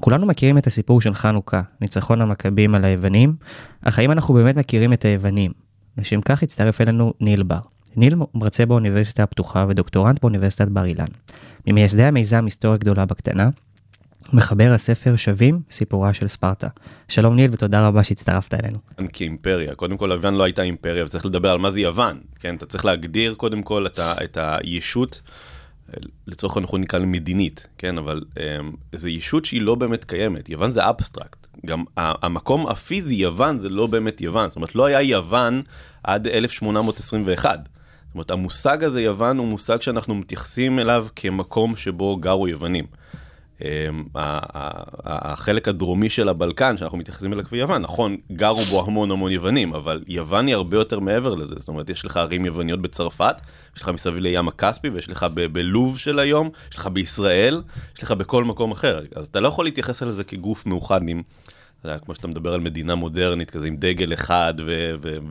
כולנו מכירים את הסיפור של חנוכה, ניצחון המכבים על היוונים, אך האם אנחנו באמת מכירים את היוונים? לשם כך הצטרף אלינו ניל בר. ניל מרצה באוניברסיטה הפתוחה ודוקטורנט באוניברסיטת בר אילן. ממייסדי המיזם היסטוריה גדולה בקטנה, מחבר הספר שווים, סיפורה של ספרטה. שלום ניל ותודה רבה שהצטרפת אלינו. כאימפריה. קודם כל, יוון לא הייתה אימפריה, וצריך לדבר על מה זה יוון, כן? אתה צריך להגדיר קודם כל את, ה, את הישות, לצורך העניין אנחנו נקרא לה מדינה, כן? אבל אמ, זו ישות שהיא לא באמת קיימת. יוון זה אבסטרקט. גם המקום הפיזי יוון זה לא באמת יוון. זאת אומרת, לא היה יוון עד 1821. זאת אומרת, המושג הזה יוון הוא מושג שאנחנו מתייחסים אליו כמקום שבו גרו יוונים. אמ, החלק הדרומי של הבלקן, שאנחנו מתייחסים אליו כיוון, נכון, גרו בו המון המון יוונים, אבל יוון היא הרבה יותר מעבר לזה. זאת אומרת, יש לך ערים יווניות בצרפת, יש לך מסביב לים הכספי, ויש לך בלוב של היום, יש לך בישראל, יש לך בכל מקום אחר. אז אתה לא יכול להתייחס לזה כגוף מאוחד עם... אתה יודע, כמו שאתה מדבר על מדינה מודרנית כזה עם דגל אחד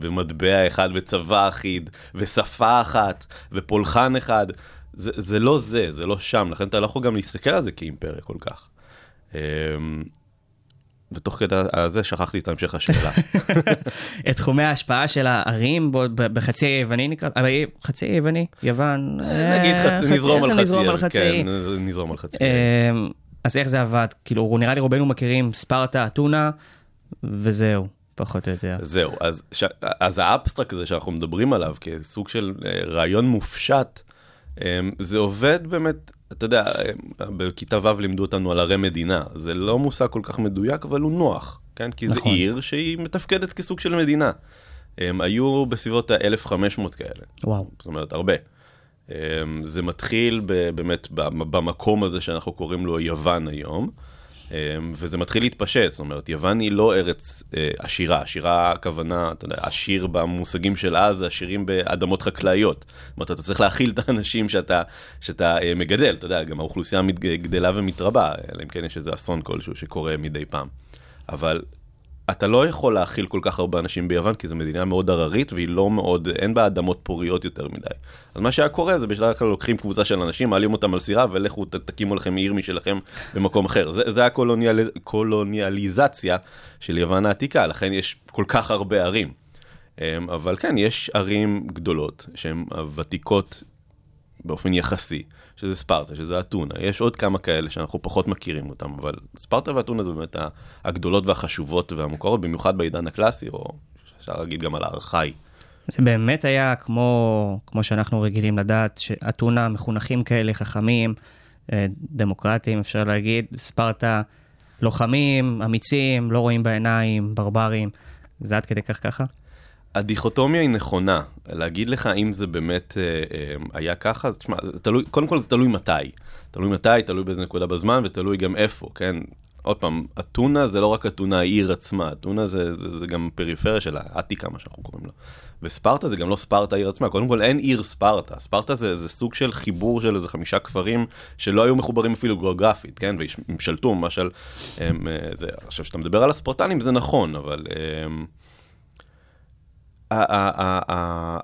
ומטבע אחד וצבא אחיד ושפה אחת ופולחן אחד. זה, זה לא זה, זה לא שם, לכן אתה לא יכול גם להסתכל על זה כאימפריה כל כך. אמ, ותוך כדי הזה שכחתי את המשך השאלה. את תחומי ההשפעה של הערים בחצי היווני נקרא, חצי היווני, יוון, נגיד חצי, נזרום על חצי, נזרום על חצי. כן, נזרום על חצי. אז איך זה עבד? כאילו, נראה לי רובנו מכירים ספרטה, אתונה, וזהו. פחות או יותר. זהו, אז, ש... אז האבסטרקט הזה שאנחנו מדברים עליו כסוג של רעיון מופשט, זה עובד באמת, אתה יודע, בכיתה ו' לימדו אותנו על ערי מדינה, זה לא מושג כל כך מדויק, אבל הוא נוח, כן? כי נכון. זה עיר שהיא מתפקדת כסוג של מדינה. הם היו בסביבות ה-1500 כאלה. וואו. זאת אומרת, הרבה. אמ, זה מתחיל באמת במקום הזה שאנחנו קוראים לו יוון היום. אמ, וזה מתחיל להתפשט, זאת אומרת, יוון היא לא ארץ אה, עשירה, עשירה הכוונה, אתה יודע, עשיר במושגים של אז, עשירים באדמות חקלאיות. זאת אומרת, אתה צריך להאכיל את האנשים שאתה, שאתה אה, מגדל, אתה יודע, גם האוכלוסייה גדלה ומתרבה, אלא אם כן יש איזה אסון כלשהו שקורה מדי פעם. אבל אתה לא יכול להאכיל כל כך הרבה אנשים ביוון, כי זו מדינה מאוד הררית, והיא לא מאוד, אין בה אדמות פוריות יותר מדי. אז מה שהיה קורה זה בשלב כלל לוקחים קבוצה של אנשים, מעלים אותם על סירה, ולכו תקימו לכם עיר משלכם במקום אחר. זה, זה הקולוניאליזציה של יוון העתיקה, לכן יש כל כך הרבה ערים. אמ, אבל כן, יש ערים גדולות, שהן ותיקות באופן יחסי. שזה ספרטה, שזה אתונה. יש עוד כמה כאלה שאנחנו פחות מכירים אותם, אבל ספרטה ואתונה זה באמת הגדולות והחשובות והמוכרות, במיוחד בעידן הקלאסי, או אפשר להגיד גם על הארכאי. זה באמת היה כמו, כמו שאנחנו רגילים לדעת, שאתונה מחונכים כאלה, חכמים, אה, דמוקרטיים, אפשר להגיד, ספרטה לוחמים, אמיצים, לא רואים בעיניים, ברברים. זה עד כדי כך ככה? הדיכוטומיה היא נכונה, להגיד לך אם זה באמת אה, אה, היה ככה, תשמע, תלוי, קודם כל זה תלוי מתי. תלוי מתי, תלוי באיזה נקודה בזמן, ותלוי גם איפה, כן? עוד פעם, אתונה זה לא רק אתונה העיר עצמה, אתונה זה, זה, זה גם פריפריה של העתיקה, מה שאנחנו קוראים לו. וספרטה זה גם לא ספרטה העיר עצמה, קודם כל אין עיר ספרטה, ספרטה זה, זה סוג של חיבור של איזה חמישה כפרים שלא היו מחוברים אפילו גיאוגרפית, כן? והם שלטו למשל, הם, אה, עכשיו כשאתה מדבר על הספרטנים זה נכון, אבל... הם,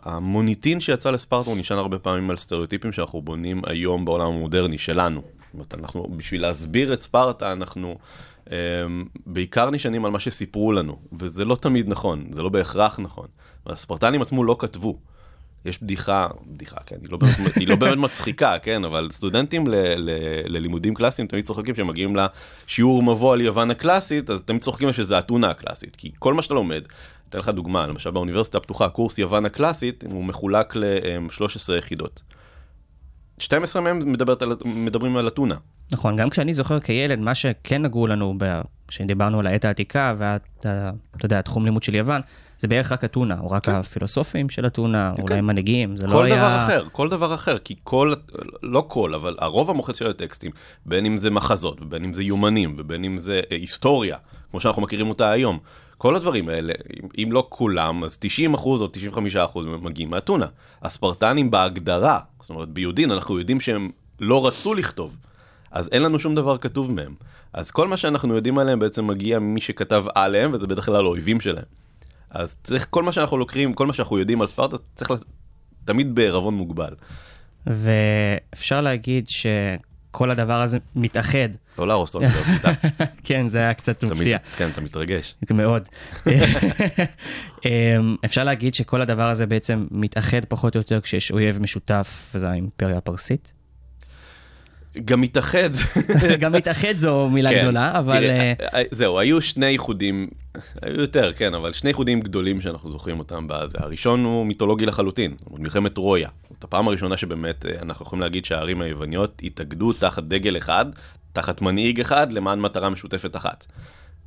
המוניטין שיצא לספרטה הוא נשען הרבה פעמים על סטריאוטיפים שאנחנו בונים היום בעולם המודרני שלנו. זאת אומרת, אנחנו, בשביל להסביר את ספרטה, אנחנו um, בעיקר נשענים על מה שסיפרו לנו, וזה לא תמיד נכון, זה לא בהכרח נכון. הספרטנים עצמו לא כתבו. יש בדיחה, בדיחה, כן, היא לא באמת, היא לא באמת מצחיקה, כן, אבל סטודנטים ל, ל, ללימודים קלאסיים תמיד צוחקים כשהם מגיעים לשיעור מבוא על יוון הקלאסית, אז תמיד צוחקים שזה אתונה הקלאסית, כי כל מה שאתה לומד, אתן לך דוגמה, למשל באוניברסיטה הפתוחה, קורס יוון הקלאסית, הוא מחולק ל-13 יחידות. 12 מהם מדברת על, מדברים על אתונה. נכון, גם כשאני זוכר כילד, מה שכן נגעו לנו, כשדיברנו על העת העתיקה, ואתה יודע, תחום לימוד של יוון, זה בערך רק אתונה, או רק הפילוסופים של אתונה, כן. אולי מנהיגים, זה לא כל היה... דבר אחר, כל דבר אחר, כי כל, לא כל, אבל הרוב המוחץ של הטקסטים, בין אם זה מחזות, ובין אם זה יומנים, ובין אם זה אה, היסטוריה, כמו שאנחנו מכירים אותה היום, כל הדברים האלה, אם, לא כולם, אז 90 אחוז או 95 אחוז מגיעים מאתונה. הספרטנים בהגדרה, זאת אומרת, ביודעין אנחנו יודעים שהם לא רצו לכתוב, אז אין לנו שום דבר כתוב מהם. אז כל מה שאנחנו יודעים עליהם בעצם מגיע ממי שכתב עליהם, וזה בדרך כלל האויבים שלהם. אז צריך, כל מה שאנחנו לוקחים, כל מה שאנחנו יודעים על ספרטה, צריך לה- תמיד בערבון מוגבל. ואפשר להגיד שכל הדבר הזה מתאחד. לא להרוס את האוניברסיטה. כן, זה היה קצת מפתיע. כן, אתה מתרגש. מאוד. אמ, אפשר להגיד שכל הדבר הזה בעצם מתאחד פחות או יותר כשיש אויב משותף, וזה האימפריה הפרסית. גם מתאחד. גם מתאחד זו מילה כן. גדולה, אבל... תראה, אה, אה, זהו, היו שני איחודים, היו יותר, כן, אבל שני איחודים גדולים שאנחנו זוכרים אותם בזה. הראשון הוא מיתולוגי לחלוטין, מלחמת טרויה. זאת הפעם הראשונה שבאמת אה, אנחנו יכולים להגיד שהערים היווניות התאגדו תחת דגל אחד, תחת מנהיג אחד, למען מטרה משותפת אחת.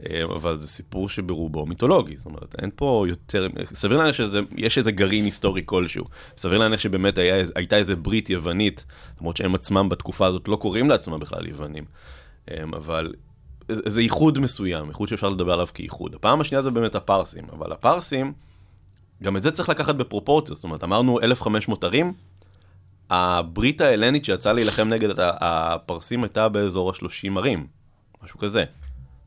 אה, אבל זה סיפור שברובו מיתולוגי, זאת אומרת, אין פה יותר, סביר להניח שיש איזה גרעין היסטורי כלשהו. סביר להניח שבאמת היה, הייתה איזה ברית יוונית, למרות שהם עצמם בתקופה הזאת לא קוראים לעצמם בכלל יוונים. אה, אבל זה איחוד מסוים, איחוד שאפשר לדבר עליו כאיחוד. הפעם השנייה זה באמת הפרסים, אבל הפרסים, גם את זה צריך לקחת בפרופורציות, זאת אומרת, אמרנו 1,500 ערים, הברית ההלנית שיצאה להילחם נגד הפרסים הייתה באזור ה-30 ערים, משהו כזה.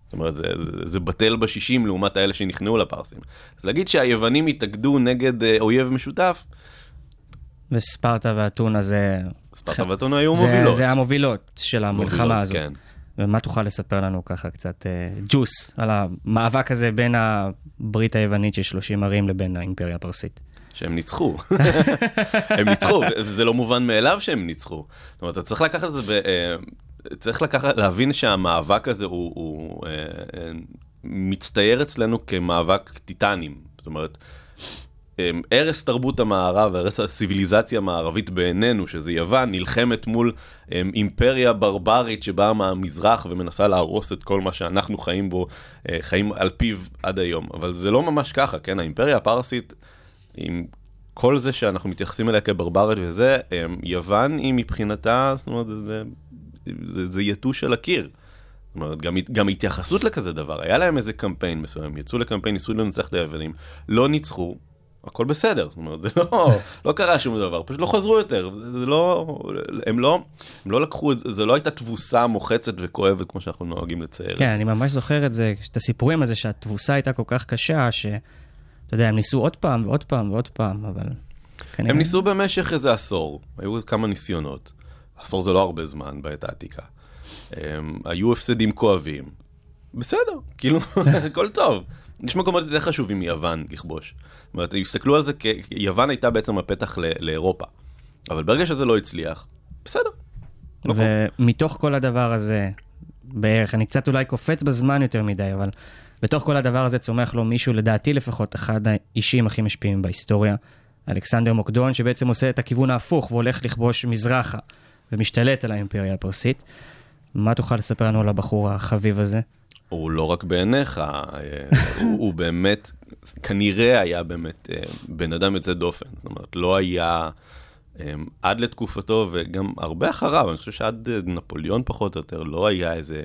זאת אומרת, זה, זה, זה בטל בשישים לעומת האלה שנכנעו לפרסים. אז להגיד שהיוונים התאגדו נגד אה, אויב משותף, וספרטה ואתונה זה... ספרטה ואתונה היו זה- מובילות. זה המובילות של המלחמה הזאת. כן. ומה תוכל לספר לנו ככה קצת אה, ג'וס על המאבק הזה בין הברית היוונית של 30 ערים לבין האימפריה הפרסית? שהם ניצחו. הם ניצחו, וזה לא מובן מאליו שהם ניצחו. זאת אומרת, אתה צריך לקחת את זה, ב, אה, צריך לקחת, להבין שהמאבק הזה הוא, הוא אה, מצטייר אצלנו כמאבק טיטנים. זאת אומרת, הרס תרבות המערב, הרס הציוויליזציה המערבית בעינינו, שזה יוון, נלחמת מול אה, אימפריה ברברית שבאה מהמזרח ומנסה להרוס את כל מה שאנחנו חיים בו, אה, חיים על פיו עד היום. אבל זה לא ממש ככה, כן? האימפריה הפרסית, עם כל זה שאנחנו מתייחסים אליה כברברית וזה, הם, יוון היא מבחינתה, זאת אומרת, זה, זה, זה יתוש על הקיר. זאת אומרת, גם, גם התייחסות לכזה דבר, היה להם איזה קמפיין מסוים, יצאו לקמפיין, ניסו לנצח את היוונים, לא ניצחו, הכל בסדר, זאת אומרת, זה לא, לא קרה שום דבר, פשוט לא חזרו יותר, זה, לא, הם לא, הם לא לקחו את זה, זה לא הייתה תבוסה מוחצת וכואבת כמו שאנחנו נוהגים לצייר. כן, אני ממש זוכר את זה, את הסיפורים הזה שהתבוסה הייתה כל כך קשה, שאתה יודע, הם ניסו עוד פעם ועוד פעם ועוד פעם, אבל... כנראה- הם ניסו במשך איזה עשור, היו כמה ניסיונות. עשור זה לא הרבה זמן בעת העתיקה. הם, היו הפסדים כואבים. בסדר, כאילו, הכל טוב. יש מקומות יותר חשובים מיוון לכבוש. זאת אומרת, הסתכלו על זה כ... יוון הייתה בעצם הפתח. לאירופה. אבל ברגע שזה לא הצליח, בסדר. קורה. ומתוך כל הדבר הזה, בערך, אני קצת אולי קופץ בזמן יותר מדי, אבל בתוך כל הדבר הזה צומח לו מישהו, לדעתי לפחות, אחד האישים הכי משפיעים בהיסטוריה, אלכסנדר מוקדון, שבעצם עושה את הכיוון ההפוך והולך לכבוש מזרחה, ומשתלט על האימפריה הפרסית. מה תוכל לספר לנו על הבחור החביב הזה? הוא לא רק בעיניך, אה, הוא, הוא באמת, כנראה היה באמת אה, בן אדם יוצא דופן. זאת אומרת, לא היה, אה, עד לתקופתו וגם הרבה אחריו, אני חושב שעד נפוליאון פחות או יותר, לא היה איזה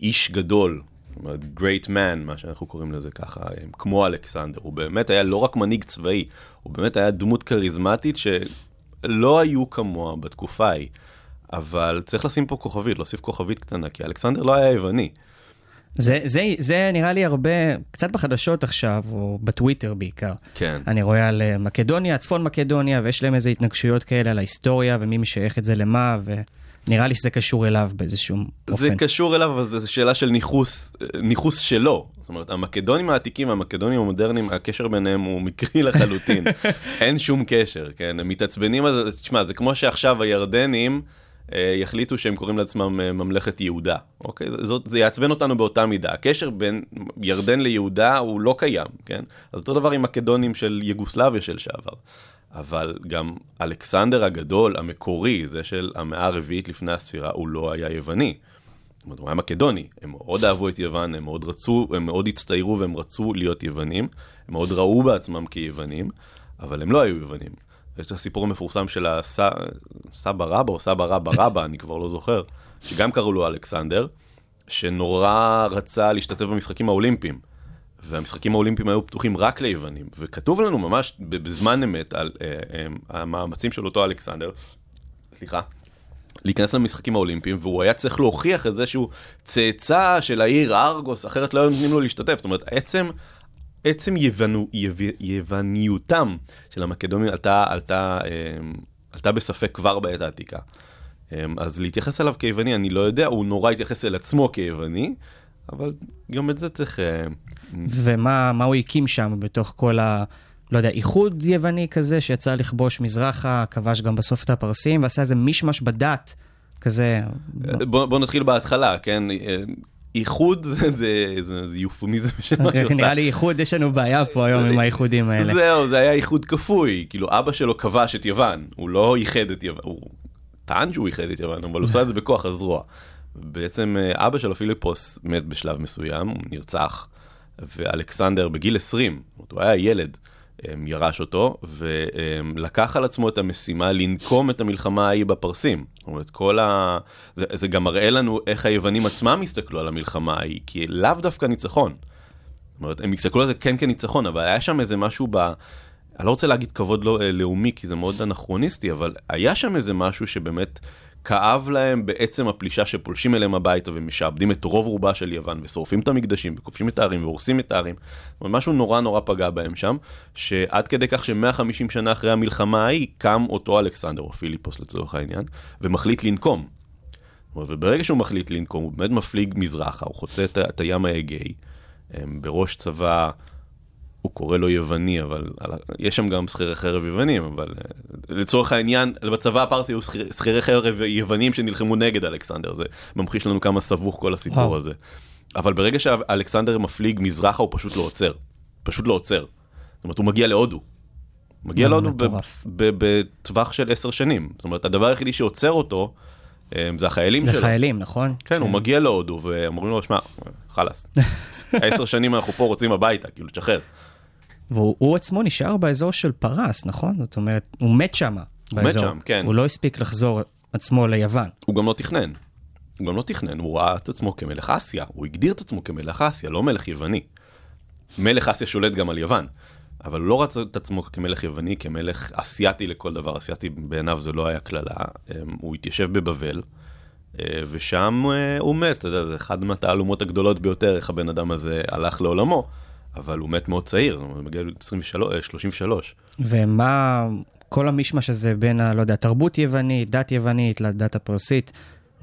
איש גדול, זאת אומרת, great man, מה שאנחנו קוראים לזה ככה, כמו אלכסנדר. הוא באמת היה לא רק מנהיג צבאי, הוא באמת היה דמות כריזמטית שלא היו כמוה בתקופה ההיא. אבל צריך לשים פה כוכבית, להוסיף כוכבית קטנה, כי אלכסנדר לא היה יווני. זה, זה, זה נראה לי הרבה, קצת בחדשות עכשיו, או בטוויטר בעיקר. כן. אני רואה על אה, מקדוניה, צפון מקדוניה, ויש להם איזה התנגשויות כאלה על ההיסטוריה, ומי משייך את זה למה, ונראה לי שזה קשור אליו באיזשהו זה אופן. קשור אליו, אבל זו שאלה של ניכוס, ניכוס שלו. זאת אומרת, המקדונים העתיקים והמקדונים המודרניים, הקשר ביניהם הוא מקרי לחלוטין. אין שום קשר, כן? הם מתעצבנים על זה, תשמע, זה כמו שעכשיו הירדנים אה, יחליטו שהם קוראים לעצמם אה, ממלכת יהודה, אוקיי? זאת, זה יעצבן אותנו באותה מידה. הקשר בין ירדן ליהודה הוא לא קיים, כן? אז אותו דבר עם מקדונים של יוגוסלביה של שעבר. אבל גם אלכסנדר הגדול, המקורי, זה של המאה הרביעית לפני הספירה, הוא לא היה יווני. אומרת, הוא היה מקדוני, הם מאוד אהבו את יוון, הם מאוד רצו, הם מאוד הצטיירו והם רצו להיות יוונים, הם מאוד ראו בעצמם כיוונים, אבל הם לא היו יוונים. יש את הסיפור המפורסם של הסבא רבא או סבא רבא רבא, אני כבר לא זוכר, שגם קראו לו אלכסנדר, שנורא רצה להשתתף במשחקים האולימפיים. והמשחקים האולימפיים היו פתוחים רק ליוונים, וכתוב לנו ממש בזמן אמת על אה, אה, המאמצים של אותו אלכסנדר, סליחה, להיכנס למשחקים האולימפיים, והוא היה צריך להוכיח את זה שהוא צאצא של העיר ארגוס, אחרת לא היו נותנים לו להשתתף. זאת אומרת, עצם, עצם יוונו, יו, יווניותם של המקדונים עלתה, עלתה, אה, עלתה בספק כבר בעת העתיקה. אה, אז להתייחס אליו כיווני, אני לא יודע, הוא נורא התייחס אל עצמו כיווני, אבל גם את זה צריך... אה, ומה מה הוא הקים שם בתוך כל ה... לא יודע, איחוד יווני כזה שיצא לכבוש מזרחה, כבש גם בסוף את הפרסים, ועשה איזה מישמש בדת כזה. בוא, בוא נתחיל בהתחלה, כן? איחוד זה, זה, זה, זה יופומיזם של מה שעושה. נראה לי איחוד, יש לנו בעיה פה היום עם האיחודים האלה. זהו, זה היה איחוד כפוי. כאילו, אבא שלו כבש את יוון, הוא לא איחד את יוון, הוא טען שהוא איחד את יוון, אבל הוא עשה את זה בכוח הזרוע. בעצם אה, אבא שלו, פיליפוס, מת בשלב מסוים, הוא נרצח, ואלכסנדר בגיל 20, הוא היה ילד, ירש אותו, ולקח על עצמו את המשימה לנקום את המלחמה ההיא בפרסים. זאת אומרת, כל ה... זה, זה גם מראה לנו איך היוונים עצמם הסתכלו על המלחמה ההיא, כי לאו דווקא ניצחון. זאת אומרת, הם הסתכלו על זה כן כניצחון, אבל היה שם איזה משהו ב... אני לא רוצה להגיד כבוד לא, לאומי, כי זה מאוד אנכרוניסטי, אבל היה שם איזה משהו שבאמת כאב להם בעצם הפלישה שפולשים אליהם הביתה ומשעבדים את רוב רובה של יוון ושורפים את המקדשים וכובשים את הערים והורסים את הערים. משהו נורא נורא פגע בהם שם, שעד כדי כך ש-150 שנה אחרי המלחמה ההיא קם אותו אלכסנדר, או פיליפוס לצורך העניין, ומחליט לנקום. וברגע שהוא מחליט לנקום, הוא באמת מפליג מזרחה, הוא חוצה את הים האגאי, בראש צבא הוא קורא לו יווני, אבל יש שם גם שכירי חרב יוונים, אבל אה, לצורך העניין, בצבא הפרסי היו שכירי חרב יוונים שנלחמו נגד אלכסנדר, זה ממחיש לנו כמה סבוך כל הסיפור הזה. אבל ברגע שאלכסנדר מפליג מזרחה, הוא פשוט לא עוצר. פשוט לא עוצר. זאת אומרת, הוא מגיע להודו. מגיע להודו בטווח של עשר שנים. זאת אומרת, הדבר היחידי שעוצר אותו, אה, זה החיילים שלו. זה חיילים, נכון? כן, הוא מגיע להודו, ואומרים לו, שמע, חלאס. עשר שנים אנחנו פה רוצים הביתה, כאילו, תשחרר. והוא עצמו נשאר באזור של פרס, נכון? זאת אומרת, הוא מת שם. הוא מת שם, כן. הוא לא הספיק לחזור עצמו ליוון. הוא גם לא תכנן. הוא גם לא תכנן, הוא ראה את עצמו כמלך אסיה, הוא הגדיר את עצמו כמלך אסיה, לא מלך יווני. מלך אסיה שולט גם על יוון, אבל הוא לא רצה את עצמו כמלך יווני, כמלך אסייתי לכל דבר, אסייתי בעיניו זה לא היה קללה. אמ, הוא התיישב בבבל, אה, ושם אה, הוא מת, אתה יודע, זה אחד מהתעלומות הגדולות ביותר, איך הבן אדם הזה הלך לעולמו. אבל הוא מת מאוד צעיר, הוא מגיע ל-33. 33. ומה כל המישמש הזה בין, ה, לא יודע, תרבות יוונית, דת יוונית לדת הפרסית,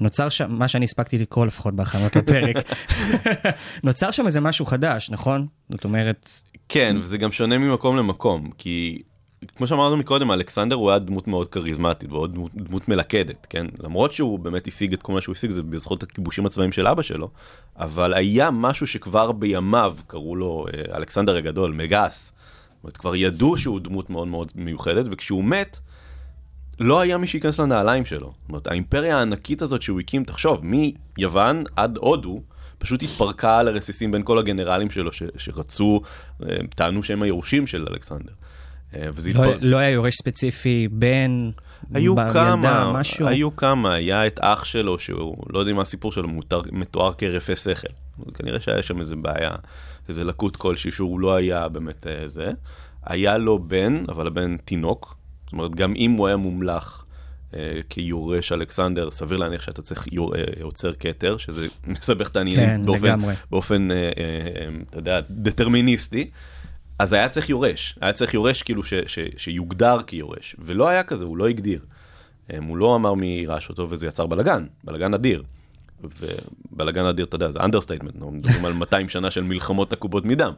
נוצר שם, מה שאני הספקתי לקרוא לפחות בהכנות לפרק, נוצר שם איזה משהו חדש, נכון? זאת אומרת... כן, וזה גם שונה ממקום למקום, כי כמו שאמרנו מקודם, אלכסנדר הוא היה דמות מאוד כריזמטית ועוד דמות, דמות מלכדת, כן? למרות שהוא באמת השיג את כל מה שהוא השיג, זה בזכות הכיבושים הצבאיים של אבא שלו, אבל היה משהו שכבר בימיו קראו לו אה, אלכסנדר הגדול, מגס. זאת אומרת, כבר ידעו שהוא דמות מאוד מאוד מיוחדת, וכשהוא מת, לא היה מי שייכנס לנעליים שלו. זאת אומרת, האימפריה הענקית הזאת שהוא הקים, תחשוב, מיוון עד הודו, פשוט התפרקה על הרסיסים בין כל הגנרלים שלו ש, שרצו, אה, טענו שהם היורשים של אלכסנדר. אה, וזה לא, התפר... לא היה יורש ספציפי בין... היו כמה, משהו. היו כמה, היה את אח שלו, שהוא, לא יודע מה הסיפור שלו, מותר, מתואר כרפה שכל. כנראה שהיה שם איזה בעיה, איזה לקות כלשהי, שהוא לא היה באמת אה, זה. היה לו בן, אבל הבן תינוק. זאת אומרת, גם אם הוא היה מומלך אה, כיורש אלכסנדר, סביר להניח שאתה צריך יור, אה, יוצר כתר, שזה מסבך את העניינים כן, באופן, באופן אה, אה, אה, אתה יודע, דטרמיניסטי. אז היה צריך יורש, היה צריך יורש כאילו ש, ש, שיוגדר כיורש, ולא היה כזה, הוא לא הגדיר. הוא לא אמר מי יירש אותו וזה יצר בלאגן, בלאגן אדיר. ובלאגן אדיר, אתה יודע, זה understatement, אנחנו מדברים על 200 שנה של מלחמות עקובות מדם.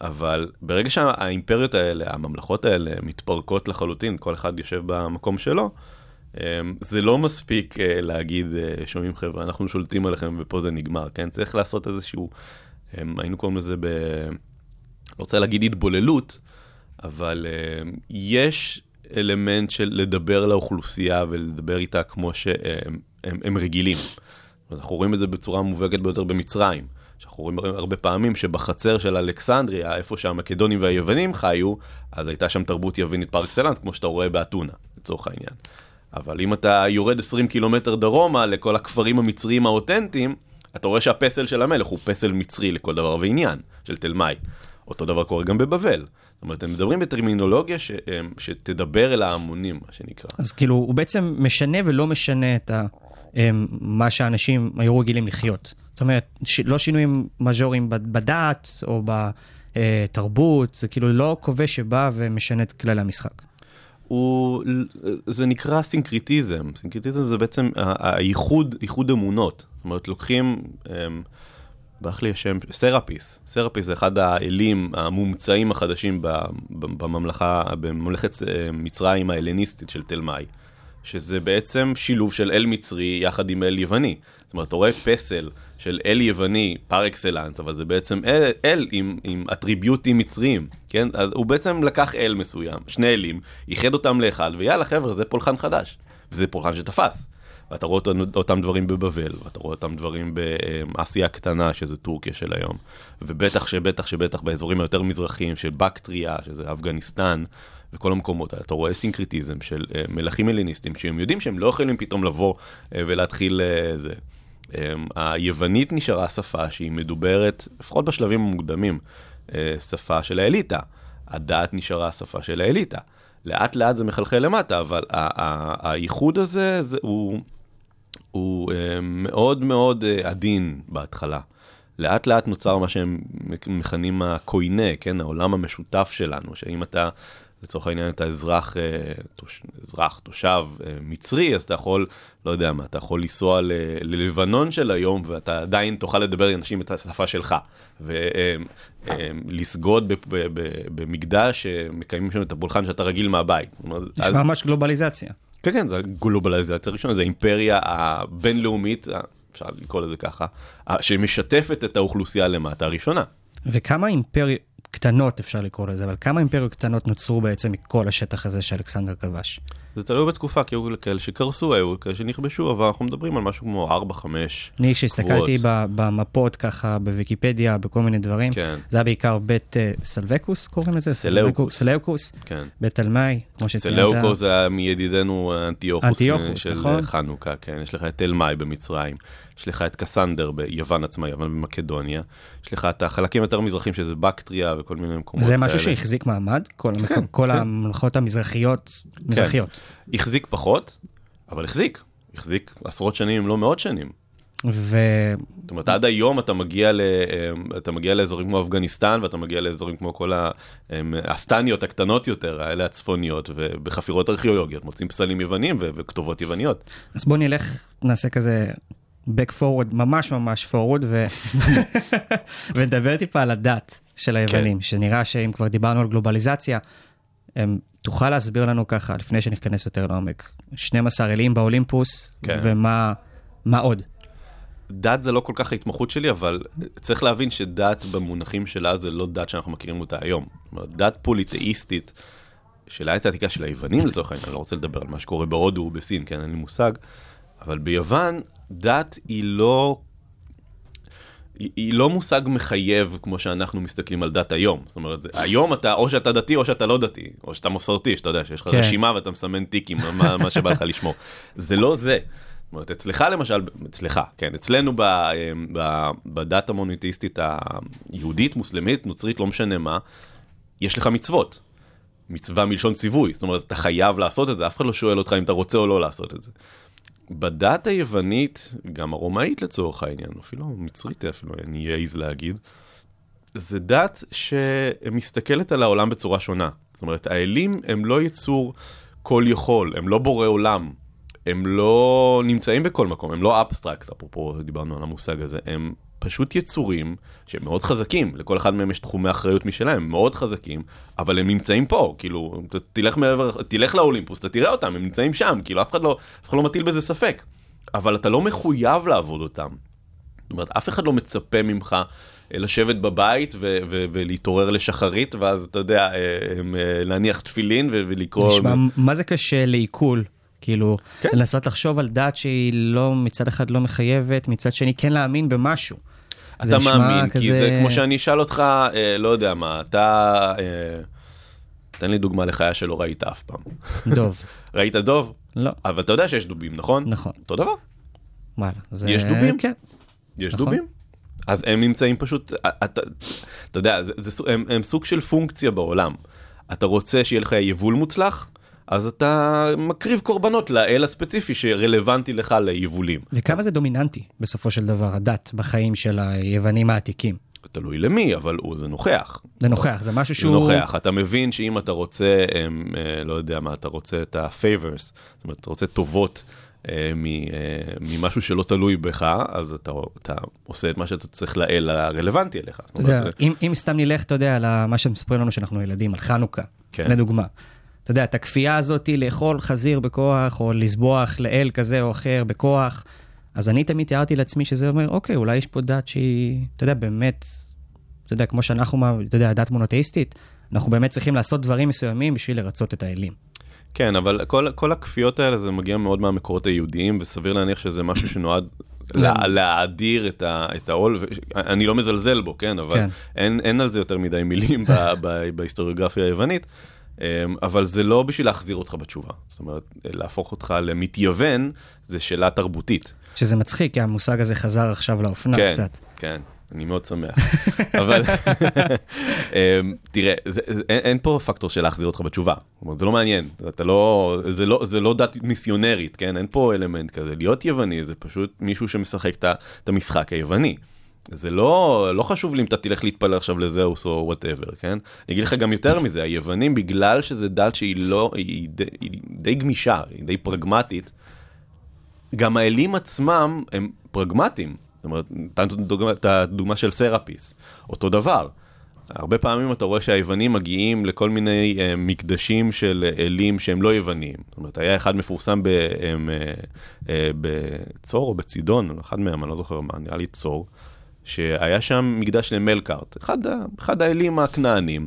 אבל ברגע שהאימפריות האלה, הממלכות האלה, מתפרקות לחלוטין, כל אחד יושב במקום שלו, זה לא מספיק אה, להגיד, אה, שומעים חבר'ה, אנחנו שולטים עליכם ופה זה נגמר, כן? צריך לעשות איזשהו, היינו קוראים לזה ב... לא רוצה להגיד התבוללות, אבל אה, יש אלמנט של לדבר לאוכלוסייה ולדבר איתה כמו שהם הם, הם רגילים. אנחנו רואים את זה בצורה מובהקת ביותר במצרים. שאנחנו רואים הרבה פעמים שבחצר של אלכסנדריה, איפה שהמקדונים והיוונים חיו, אז הייתה שם תרבות יוונית פר אקסלנס, כמו שאתה רואה באתונה, לצורך העניין. אבל אם אתה יורד 20 קילומטר דרומה לכל הכפרים המצריים האותנטיים, אתה רואה שהפסל של המלך הוא פסל מצרי לכל דבר ועניין, של תל מאי. אותו דבר קורה גם בבבל. זאת אומרת, הם מדברים בטרמינולוגיה ש, שתדבר אל ההמונים, מה שנקרא. אז כאילו, הוא בעצם משנה ולא משנה את ה, מה שאנשים היו רגילים לחיות. זאת אומרת, ש, לא שינויים מז'וריים בדת או בתרבות, זה כאילו לא כובש שבא ומשנה את כללי המשחק. הוא, זה נקרא סינקריטיזם, סינקריטיזם זה בעצם האיחוד, איחוד אמונות. זאת אומרת, לוקחים, אמ, ברח לי השם, סרפיס, סרפיס זה אחד האלים המומצאים החדשים בממלכה, בממלכת אה, מצרים ההלניסטית של תל מאי, שזה בעצם שילוב של אל מצרי יחד עם אל יווני. זאת אומרת, אתה רואה פסל של אל יווני פר אקסלנס, אבל זה בעצם אל, אל עם, עם אטריביוטים מצריים, כן? אז הוא בעצם לקח אל מסוים, שני אלים, איחד אותם לאחד, ויאללה חבר'ה, זה פולחן חדש. וזה פולחן שתפס. ואתה רואה אותם, דברים בבבל, ואתה רואה אותם דברים באסיה הקטנה, שזה טורקיה של היום, ובטח שבטח שבטח באזורים היותר מזרחיים של בקטריה, שזה אפגניסטן, וכל המקומות האלה. אתה רואה סינקריטיזם של uh, מלכים הלניסטים, שהם יודעים שהם לא יכולים פתאום לבוא uh, ולהתחיל uh, זה. Um, היוונית נשארה שפה שהיא מדוברת, לפחות בשלבים המוקדמים, שפה של האליטה. הדת נשארה שפה של האליטה. לאט לאט זה מחלחל למטה, אבל הייחוד הזה זה, הוא, הוא uh, מאוד מאוד uh, עדין בהתחלה. לאט לאט נוצר מה שהם מכנים הקוינה, כן, העולם המשותף שלנו, שאם אתה לצורך העניין אתה אזרח, אה, תוש, אזרח, תושב אה, מצרי, אז אתה יכול, לא יודע מה, אתה יכול לנסוע ל, ללבנון של היום, ואתה עדיין תוכל לדבר עם אנשים את השפה שלך, ולסגוד אה, במקדש שמקיימים שם את הפולחן שאתה רגיל מהבית. נשמע אז... ממש גלובליזציה. כן, כן, זה גלובליזציה ראשונה, זה האימפריה הבינלאומית, אפשר לקרוא לזה ככה, שמשתפת את האוכלוסייה למטה הראשונה. וכמה אימפריה... קטנות, אפשר לקרוא לזה, אבל כמה אימפריות קטנות נוצרו בעצם מכל השטח הזה שאלכסנדר כבש? זה תלוי בתקופה, כי היו כאלה שקרסו, היו כאלה שנכבשו, אבל אנחנו מדברים על משהו כמו 4-5 אני, כשהסתכלתי במפות ככה, בוויקיפדיה, בכל מיני דברים, כן. זה היה בעיקר בית אה, סלבקוס, קוראים לזה? סלאוקוס. סלאוקוס, כן. בית תלמי, כמו שציינת. סלאוקוס זה היה מידידנו אנטיוכוס, אנטיוכוס של נכון? חנוכה, כן, יש לך את תלמי במצרים. יש לך את קסנדר ביוון עצמה, יוון במקדוניה, יש לך את החלקים יותר מזרחים שזה בקטריה וכל מיני מקומות כאלה. זה משהו שהחזיק מעמד? כל, כן, המקום, כל כן. המלכות המזרחיות, כן. מזרחיות. החזיק פחות, אבל החזיק. החזיק עשרות שנים, אם לא מאות שנים. ו... זאת אומרת, עד היום אתה מגיע, ל... אתה מגיע לאזורים כמו אפגניסטן, ואתה מגיע לאזורים כמו כל הסטניות הקטנות יותר, האלה הצפוניות, ובחפירות ארכיאולוגיות מוצאים פסלים יוונים ו... וכתובות יווניות. אז בוא נלך, נעשה כזה back forward, ממש ממש forward, ו... ונדבר טיפה על הדת של היוונים, כן. שנראה שאם כבר דיברנו על גלובליזציה, הם, תוכל להסביר לנו ככה, לפני שניכנס יותר לעומק, 12 אלים באולימפוס, כן. ומה עוד? דת זה לא כל כך ההתמחות שלי, אבל צריך להבין שדת במונחים שלה זה לא דת שאנחנו מכירים אותה היום. דת פוליטאיסטית, של העת העתיקה של היוונים לצורך העניין, אני לא רוצה לדבר על מה שקורה בהודו ובסין, כן, אין לי מושג, אבל ביוון דת היא לא... היא, היא לא מושג מחייב כמו שאנחנו מסתכלים על דת היום. זאת אומרת, זה, היום אתה, או שאתה דתי או שאתה לא דתי, או שאתה מסורתי, שאתה יודע שיש לך כן. רשימה ואתה מסמן טיקים, מה, מה שבא לך לשמור. זה לא זה. זאת אומרת, אצלך למשל, אצלך, כן, אצלנו ב, ב, בדת המוניטיסטית היהודית, מוסלמית, נוצרית, לא משנה מה, יש לך מצוות. מצווה מלשון ציווי, זאת אומרת, אתה חייב לעשות את זה, אף אחד לא שואל אותך אם אתה רוצה או לא לעשות את זה. בדת היוונית, גם הרומאית לצורך העניין, אפילו מצרית אפילו, אני אעז להגיד, זה דת שמסתכלת על העולם בצורה שונה. זאת אומרת, האלים הם לא יצור כל יכול, הם לא בורא עולם, הם לא נמצאים בכל מקום, הם לא אבסטרקט, אפרופו דיברנו על המושג הזה, הם פשוט יצורים שהם מאוד חזקים, לכל אחד מהם יש תחומי אחריות משלהם, הם מאוד חזקים, אבל הם נמצאים פה, כאילו, תלך מעבר, תלך לאולימפוס, אתה תראה אותם, הם נמצאים שם, כאילו, אף אחד לא, אף אחד לא מטיל בזה ספק. אבל אתה לא מחויב לעבוד אותם. זאת אומרת, אף אחד לא מצפה ממך אה, לשבת בבית ו- ו- ולהתעורר לשחרית, ואז אתה יודע, אה, אה, להניח תפילין ולקרוא... נשמע, מה זה קשה לעיכול? כאילו, כן. לנסות לחשוב על דת שהיא לא, מצד אחד לא מחייבת, מצד שני כן להאמין במשהו. אתה מאמין, כי כזה- זה כמו שאני אשאל אותך, אה, לא יודע מה, אתה... אה, תן לי דוגמה לחיה שלא ראית אף פעם. דוב. ראית דוב? לא, אבל אתה יודע שיש דובים, נכון? נכון. אותו דבר. וואלה. זה... יש דובים? כן. יש נכון. דובים. אז הם נמצאים פשוט, אתה, אתה יודע, זה, זה, הם, הם סוג של פונקציה בעולם. אתה רוצה שיהיה לך יבול מוצלח, אז אתה מקריב קורבנות לאל הספציפי שרלוונטי לך ליבולים. וכמה זה דומיננטי בסופו של דבר, הדת בחיים של היוונים העתיקים. תלוי למי, אבל הוא, זה נוכח. זה נוכח, זה משהו זה שהוא... נוכח, אתה מבין שאם אתה רוצה, הם, אה, לא יודע מה, אתה רוצה את ה-favors, זאת אומרת, אתה רוצה טובות אה, אה, ממשהו שלא תלוי בך, אז אתה, אתה עושה את מה שאתה צריך לאל הרלוונטי אליך. יודע, אומרת, זה- אם, אם סתם נלך, אתה יודע, על מה שמספרים לנו שאנחנו ילדים, על חנוכה, כן. לדוגמה. אתה יודע, את הכפייה הזאת לאכול חזיר בכוח, או לסבוח לאל כזה או אחר בכוח, אז אני תמיד תיארתי לעצמי שזה אומר, אוקיי, אולי יש פה דת שהיא, אתה יודע, באמת, אתה יודע, כמו שאנחנו, אתה יודע, דת מונותאיסטית, אנחנו באמת צריכים לעשות דברים מסוימים בשביל לרצות את האלים. כן, אבל כל, כל הכפיות האלה זה מגיע מאוד מהמקורות היהודיים, וסביר להניח שזה משהו שנועד לה, להאדיר את, ה, את העול, אני לא מזלזל בו, כן, אבל כן. אין, אין על זה יותר מדי מילים ב, ב, בהיסטוריוגרפיה היוונית, אבל זה לא בשביל להחזיר אותך בתשובה. זאת אומרת, להפוך אותך למתייוון, זה שאלה תרבותית. שזה מצחיק, כי המושג הזה חזר עכשיו לאופנה כן, קצת. כן, אני מאוד שמח. אבל אמ, תראה, זה, זה, אין, אין פה פקטור של להחזיר אותך בתשובה. זאת אומרת, זה לא מעניין, אתה לא, זה, לא, זה לא דת מיסיונרית, כן? אין פה אלמנט כזה. להיות יווני זה פשוט מישהו שמשחק את המשחק היווני. זה לא, לא חשוב לי אם אתה תלך להתפלל עכשיו לזאוס או whatever, כן? אני אגיד לך גם יותר מזה, היוונים, בגלל שזה דת שהיא לא, היא די, היא די גמישה, היא די פרגמטית, גם האלים עצמם הם פרגמטיים. זאת אומרת, נתנו את הדוגמה- של סרפיס, אותו דבר. הרבה פעמים אתה רואה שהיוונים מגיעים לכל מיני אה, מקדשים של אלים שהם לא יווניים. זאת אומרת, היה אחד מפורסם ב, אה, אה, אה, בצור או בצידון, אחד מהם, אני לא זוכר מה, נראה לי צור, שהיה שם מקדש למלקארט, אחד, אחד האלים הכנענים.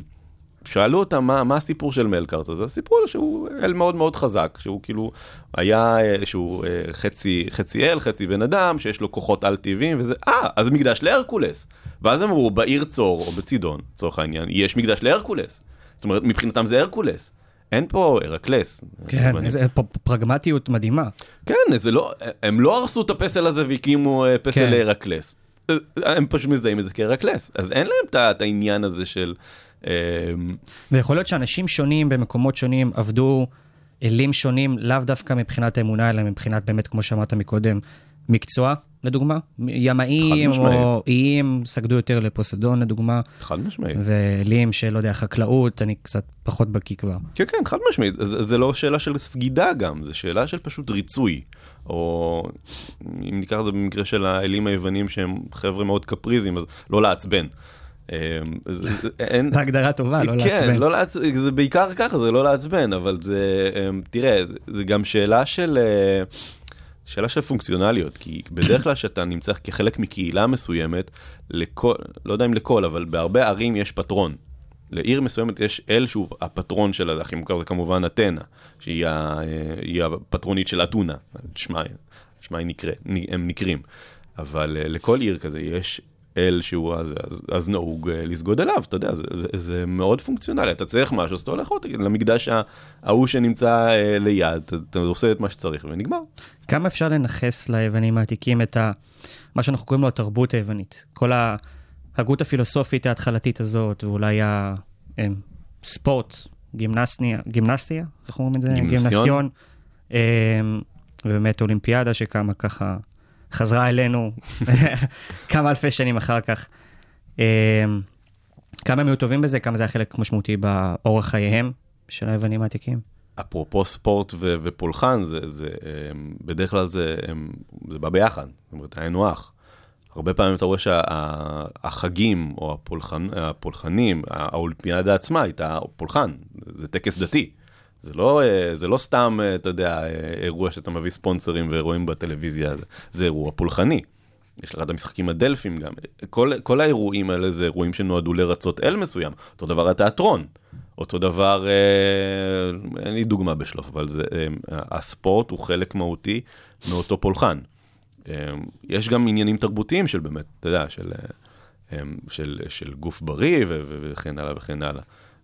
שאלו אותם מה, מה הסיפור של מלקארט הזה, סיפרו לו שהוא אל מאוד מאוד חזק, שהוא כאילו היה, אה, שהוא אה, חצי, חצי אל, חצי בן אדם, שיש לו כוחות על-טבעיים, וזה, אה, אז מקדש להרקולס. ואז אמרו, בעיר צור, או בצידון, לצורך העניין, יש מקדש להרקולס. זאת אומרת, מבחינתם זה הרקולס. אין פה הרקלס. כן, איזה פרגמטיות מדהימה. כן, זה לא, הם לא הרסו את הפסל הזה והקימו אה, פסל כן. להרקלס. הם פשוט מזהים את זה כהרקלס. אז אין להם את העניין הזה של... אה, ויכול להיות שאנשים שונים במקומות שונים עבדו אלים שונים, לאו דווקא מבחינת האמונה, אלא מבחינת באמת, כמו שאמרת מקודם, מקצוע, לדוגמה. ימאים או. איים סגדו יותר לפוסדון, לדוגמה, חד משמעית. ואלים של, לא יודע, חקלאות, אני קצת פחות בקיא כבר. כן, כן, חד משמעית. זה, זה לא שאלה של סגידה גם, זה שאלה של פשוט ריצוי. או אם ניקח את זה במקרה של האלים היוונים שהם חבר'ה מאוד קפריזיים, אז לא לעצבן. אין... זו הגדרה טובה, לא כן, לעצבן. לא לעצ... זה בעיקר ככה, זה לא לעצבן, אבל זה, אמ, תראה, זה, זה גם שאלה של, אה, שאלה של פונקציונליות, כי בדרך כלל כשאתה נמצא כחלק מקהילה מסוימת, לכל, לא יודע אם לכל, אבל בהרבה ערים יש פטרון. לעיר מסוימת יש אל שהוא הפטרון של, הכי מוכר זה כמובן אתנה, שהיא אה, הפטרונית של אתונה, שמה, שמה נקרא, הם נקרים. אבל אה, לכל עיר כזה יש אל שהוא, אז, אז, אז נהוג אה, לסגוד אליו, אתה יודע, זה, זה, זה מאוד פונקציונלי, אתה צריך משהו, אז אתה הולך עוד, למקדש ההוא שנמצא אה, ליד, אתה, אתה עושה את מה שצריך ונגמר. כמה אפשר לנכס ליוונים העתיקים את ה... מה שאנחנו קוראים לו התרבות היוונית. כל ההגות הפילוסופית ההתחלתית הזאת, ואולי הספורט, גימנסטיה, גימנסטיה, איך אומרים את זה? גימנסיון. גימנסיון. אמ, ובאמת אולימפיאדה שקמה ככה, חזרה אלינו כמה אלפי שנים אחר כך. אמ, כמה הם היו טובים בזה, כמה זה היה חלק משמעותי באורח חייהם של היוונים העתיקים. אפרופו ספורט ו- ופולחן, זה, זה, הם, בדרך כלל זה, הם, זה בא ביחד, זאת אומרת, היינו אח. הרבה פעמים אתה רואה שהחגים או הפולחן, הפולחנים, האולימפיאדה עצמה הייתה פולחן, זה טקס דתי. זה לא, אה, זה לא סתם, אה, אתה יודע, אה, אירוע שאתה מביא ספונסרים ורואים בטלוויזיה, זה, אירוע פולחני. יש לך את המשחקים הדלפים גם. כל, כל האירועים האלה זה אירועים שנועדו לרצות אל מסוים. אותו דבר התיאטרון. אותו דבר, אה, אין לי דוגמה בשלוף, אבל זה, אה, הספורט הוא חלק מהותי מאותו פולחן. אה, יש גם עניינים תרבותיים של באמת, אתה יודע, של, אה, של, של גוף בריא וכן הלאה וכן הלאה.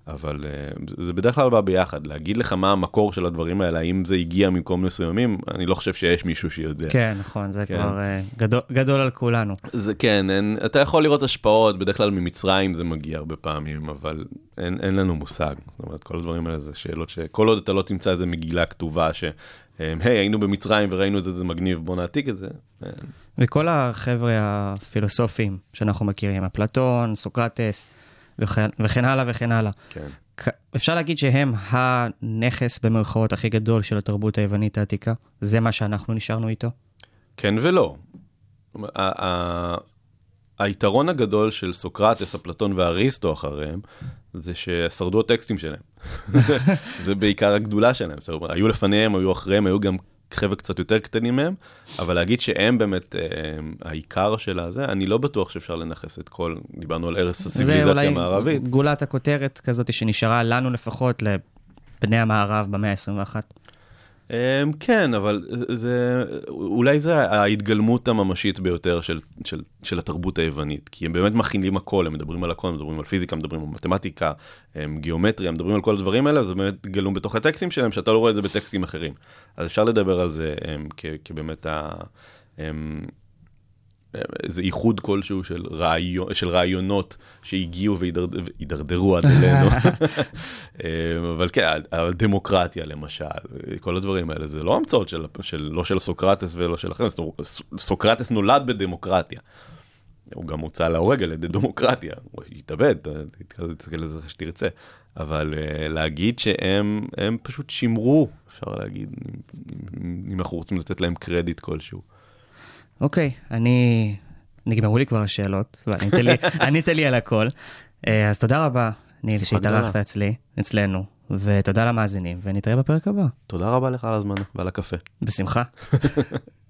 אבל uh, זה בדרך כלל בא ביחד, להגיד לך מה המקור של הדברים האלה, האם זה הגיע ממקום מסוימים, אני לא חושב שיש מישהו שיודע. כן, נכון, זה כן. כבר אה, גדול- גדול על כולנו. זה כן, אין, אתה יכול לראות השפעות, בדרך כלל ממצרים זה מגיע הרבה פעמים, אבל אין, אין לנו מושג. זאת אומרת, כל הדברים האלה זה שאלות שכל עוד אתה לא תמצא איזה מגילה כתובה ש... אה, היי, היינו במצרים וראינו את זה, זה מגניב, בוא נעתיק את זה. אה, וכל החבר'ה הפילוסופים שאנחנו מכירים, אפלטון, סוקרטס, וכן, וכן הלאה וכן הלאה. כן. אפשר להגיד שהם הנכס במרכאות הכי גדול של התרבות היוונית העתיקה? זה מה שאנחנו נשארנו איתו? כן ולא. היתרון הגדול של סוקרטס, אפלטון ואריסטו אחריהם, זה ששרדו הטקסטים שלהם. זה בעיקר הגדולה שלהם. זאת אומרת, היו לפניהם, היו אחריהם, היו גם חבר'ה קצת יותר קטנים מהם, אבל להגיד שהם באמת אה, העיקר של הזה, אני לא בטוח שאפשר לנכס את כל, דיברנו על הרס זה הציוויליזציה אולי המערבית. גולת הכותרת כזאת שנשארה לנו לפחות, לבני המערב במאה ה-21. אמ, כן, אבל זה- אולי זה ההתגלמות הממשית ביותר של, של, של התרבות היוונית, כי הם באמת מכינים הכל, הם מדברים על הכל, הם מדברים על פיזיקה, מדברים על מתמטיקה, הם גיאומטריה, הם מדברים על כל הדברים האלה, זה באמת גלום בתוך הטקסטים שלהם, שאתה לא רואה את זה בטקסטים אחרים. אז אפשר לדבר על זה הם, כ, כבאמת ה... הם, איזה איחוד כלשהו של, רעיון, של רעיונות שהגיעו והידרדרו עד אלינו. אה, אבל כן, אבל דמוקרטיה למשל, כל הדברים האלה, זה לא המצאות של, של, לא של סוקרטס ולא של אחרים, סוקרטס נולד בדמוקרטיה. הוא גם הוצא להורג על ידי דמוקרטיה, הוא התאבד, תסתכל על זה איך שתרצה. אבל uh, להגיד שהם הם פשוט שימרו, אפשר להגיד, אם, אם אנחנו רוצים לתת להם קרדיט כלשהו. אוקיי, אני... נגמרו לי כבר השאלות, וענית לי, ענית לי על הכל. אה, אז תודה רבה, ניל, שהתארחת. אצלי, אצלנו, ותודה למאזינים, ונתראה בפרק הבא. תודה רבה לך על הזמן ועל הקפה. בשמחה.